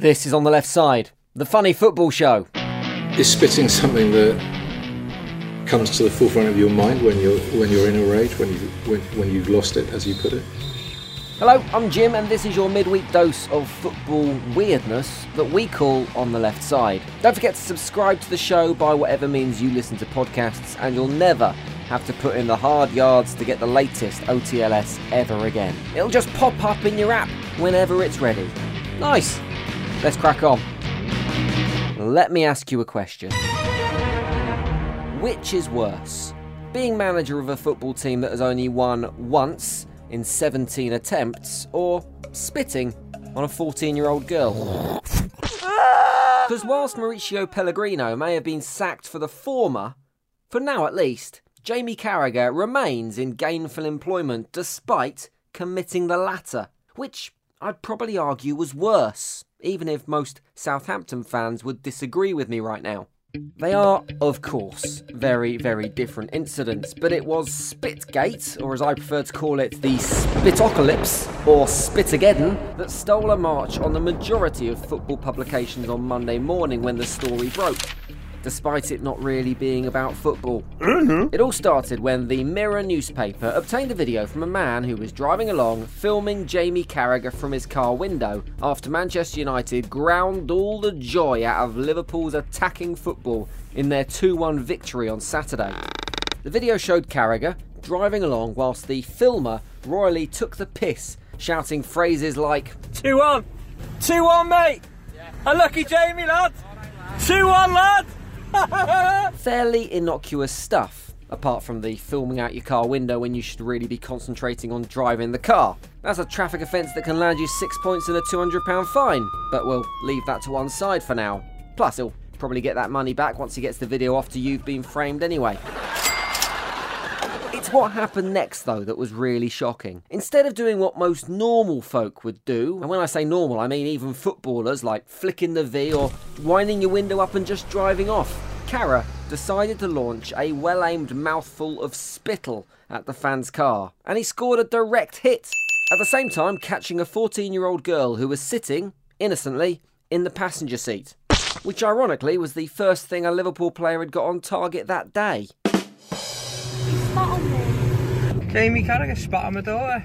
This is On the Left Side, the funny football show. Is spitting something that comes to the forefront of your mind when you're when you're in a rage, when you when, when you've lost it, as you put it? Hello, I'm Jim, and this is your midweek dose of football weirdness that we call On the Left Side. Don't forget to subscribe to the show by whatever means you listen to podcasts, and you'll never have to put in the hard yards to get the latest OTLS ever again. It'll just pop up in your app whenever it's ready. Nice. Let's crack on. Let me ask you a question. Which is worse? Being manager of a football team that has only won once in 17 attempts, or spitting on a 14 year old girl? Because whilst Mauricio Pellegrino may have been sacked for the former, for now at least, Jamie Carragher remains in gainful employment despite committing the latter, which I'd probably argue was worse, even if most Southampton fans would disagree with me right now. They are, of course, very, very different incidents, but it was Spitgate, or as I prefer to call it, the Spitocalypse, or Spitageddon, that stole a march on the majority of football publications on Monday morning when the story broke despite it not really being about football. Mm-hmm. It all started when the Mirror newspaper obtained a video from a man who was driving along filming Jamie Carragher from his car window after Manchester United ground all the joy out of Liverpool's attacking football in their 2 1 victory on Saturday. The video showed Carragher driving along whilst the filmer royally took the piss, shouting phrases like 2 1! 2 1, mate! Yeah. lucky Jamie, lad! 2 1, lad! Fairly innocuous stuff, apart from the filming out your car window when you should really be concentrating on driving the car. That's a traffic offence that can land you six points and a £200 fine, but we'll leave that to one side for now. Plus, he'll probably get that money back once he gets the video after you've been framed anyway. It's what happened next, though, that was really shocking. Instead of doing what most normal folk would do, and when I say normal, I mean even footballers, like flicking the V or winding your window up and just driving off, Carra decided to launch a well aimed mouthful of spittle at the fan's car, and he scored a direct hit, at the same time catching a 14 year old girl who was sitting, innocently, in the passenger seat. Which ironically was the first thing a Liverpool player had got on target that day spat on me. Jamie Carragher spat on my daughter.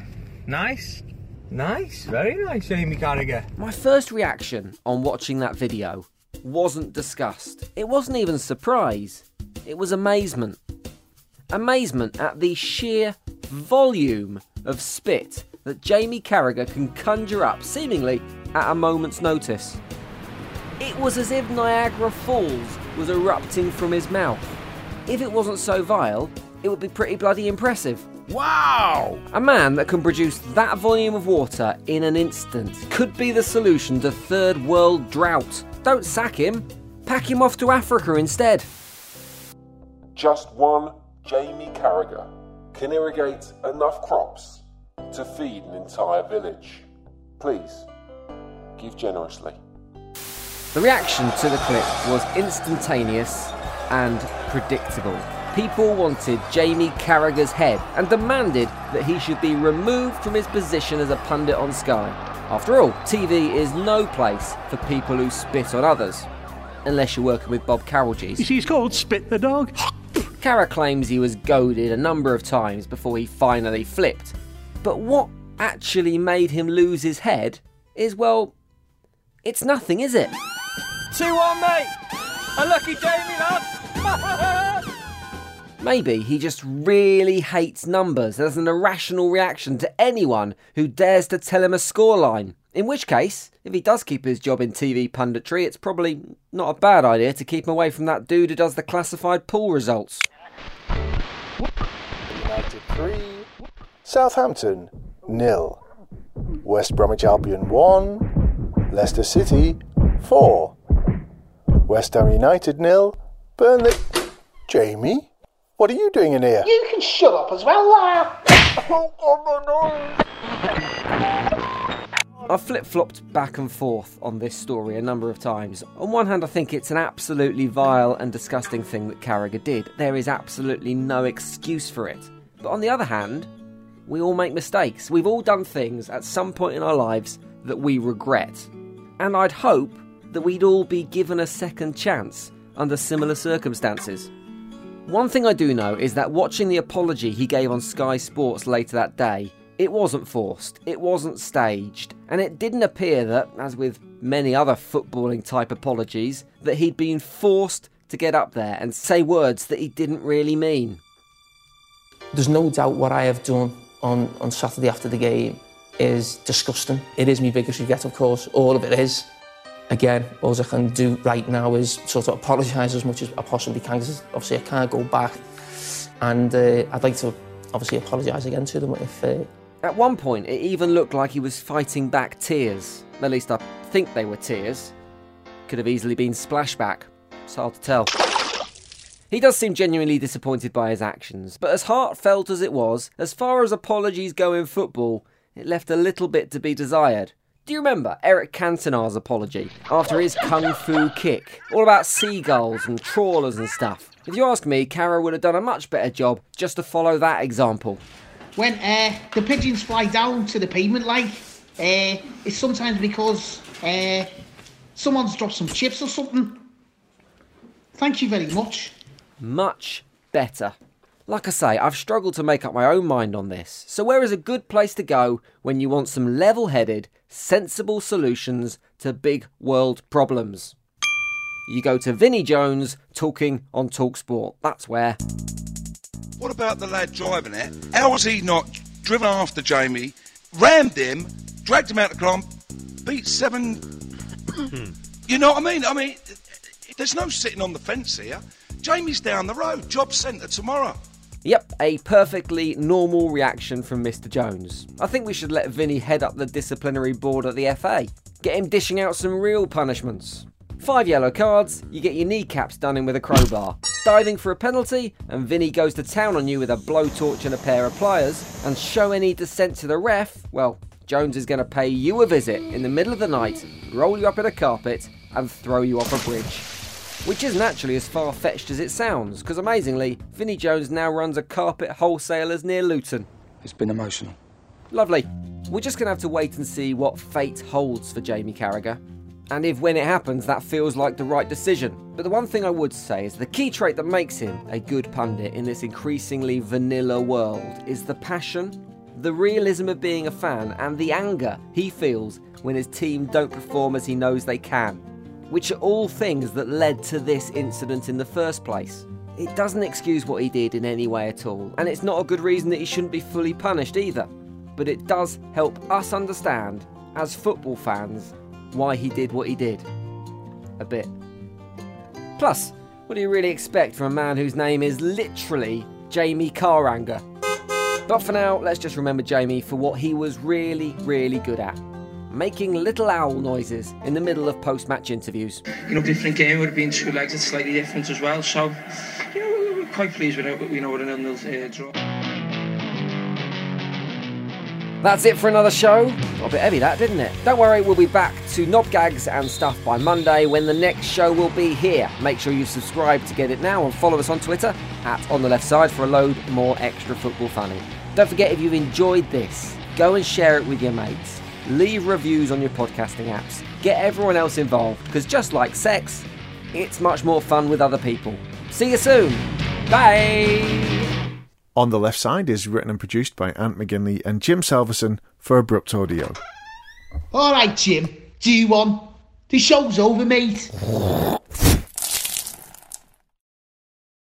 Nice. Nice. Very nice, Jamie Carragher. My first reaction on watching that video wasn't disgust. It wasn't even surprise. It was amazement. Amazement at the sheer volume of spit that Jamie Carragher can conjure up seemingly at a moment's notice. It was as if Niagara Falls was erupting from his mouth. If it wasn't so vile, it would be pretty bloody impressive. Wow! A man that can produce that volume of water in an instant could be the solution to third world drought. Don't sack him, pack him off to Africa instead. Just one Jamie Carragher can irrigate enough crops to feed an entire village. Please, give generously. The reaction to the clip was instantaneous and predictable. People wanted Jamie Carragher's head and demanded that he should be removed from his position as a pundit on Sky. After all, TV is no place for people who spit on others. Unless you're working with Bob Carolgees. He's called Spit the Dog. Carra claims he was goaded a number of times before he finally flipped. But what actually made him lose his head is, well, it's nothing, is it? 2 1, mate! A lucky Jamie, lad! Maybe he just really hates numbers has an irrational reaction to anyone who dares to tell him a scoreline. In which case, if he does keep his job in TV punditry, it's probably not a bad idea to keep him away from that dude who does the classified pool results. United 3, Southampton nil, West Bromwich Albion 1, Leicester City 4, West Ham United nil, Burnley. Jamie? What are you doing in here? You can shut up as well, liar. I've flip flopped back and forth on this story a number of times. On one hand, I think it's an absolutely vile and disgusting thing that Carragher did. There is absolutely no excuse for it. But on the other hand, we all make mistakes. We've all done things at some point in our lives that we regret. And I'd hope that we'd all be given a second chance under similar circumstances. One thing I do know is that watching the apology he gave on Sky Sports later that day, it wasn't forced, it wasn't staged, and it didn't appear that, as with many other footballing type apologies, that he'd been forced to get up there and say words that he didn't really mean. There's no doubt what I have done on, on Saturday after the game is disgusting. It is my biggest regret, of course, all of it is. Again, all I can do right now is sort of apologise as much as I possibly can because obviously I can't go back. And uh, I'd like to obviously apologise again to them if. Uh... At one point, it even looked like he was fighting back tears. At least I think they were tears. Could have easily been splashback. It's hard to tell. He does seem genuinely disappointed by his actions, but as heartfelt as it was, as far as apologies go in football, it left a little bit to be desired. Do you remember Eric Cantona's apology after his kung fu kick? All about seagulls and trawlers and stuff. If you ask me, Carra would have done a much better job just to follow that example. When uh, the pigeons fly down to the pavement, like, uh, it's sometimes because uh, someone's dropped some chips or something. Thank you very much. Much better. Like I say, I've struggled to make up my own mind on this. So, where is a good place to go when you want some level headed, sensible solutions to big world problems? You go to Vinnie Jones talking on Talksport. That's where. What about the lad driving it? How was he not driven after Jamie, rammed him, dragged him out of the clump, beat seven? Hmm. you know what I mean? I mean, there's no sitting on the fence here. Jamie's down the road, job centre tomorrow. Yep, a perfectly normal reaction from Mr. Jones. I think we should let Vinnie head up the disciplinary board at the FA. Get him dishing out some real punishments. Five yellow cards, you get your kneecaps done in with a crowbar. Diving for a penalty, and Vinnie goes to town on you with a blowtorch and a pair of pliers. And show any dissent to the ref, well, Jones is going to pay you a visit in the middle of the night, roll you up in a carpet, and throw you off a bridge. Which isn't actually as far fetched as it sounds, because amazingly, Vinnie Jones now runs a carpet wholesalers near Luton. It's been emotional. Lovely. We're just going to have to wait and see what fate holds for Jamie Carragher. And if when it happens that feels like the right decision. But the one thing I would say is the key trait that makes him a good pundit in this increasingly vanilla world is the passion, the realism of being a fan, and the anger he feels when his team don't perform as he knows they can which are all things that led to this incident in the first place. It doesn't excuse what he did in any way at all, and it's not a good reason that he shouldn't be fully punished either. But it does help us understand, as football fans, why he did what he did. A bit. Plus, what do you really expect from a man whose name is literally Jamie Carragher? But for now, let's just remember Jamie for what he was really, really good at making little owl noises in the middle of post match interviews. You know, different game would have been two legs, it's slightly different as well. So, you know, we're quite pleased with it, you know, with a nil uh, draw. That's it for another show. Got a bit heavy that, didn't it? Don't worry, we'll be back to knob gags and stuff by Monday when the next show will be here. Make sure you subscribe to get it now and follow us on Twitter at On The Left Side for a load more extra football funny. Don't forget if you've enjoyed this, go and share it with your mates leave reviews on your podcasting apps, get everyone else involved, because just like sex, it's much more fun with other people. See you soon. Bye. On the Left Side is written and produced by Ant McGinley and Jim Salverson for Abrupt Audio. All right, Jim, do you want? The show's over, mate.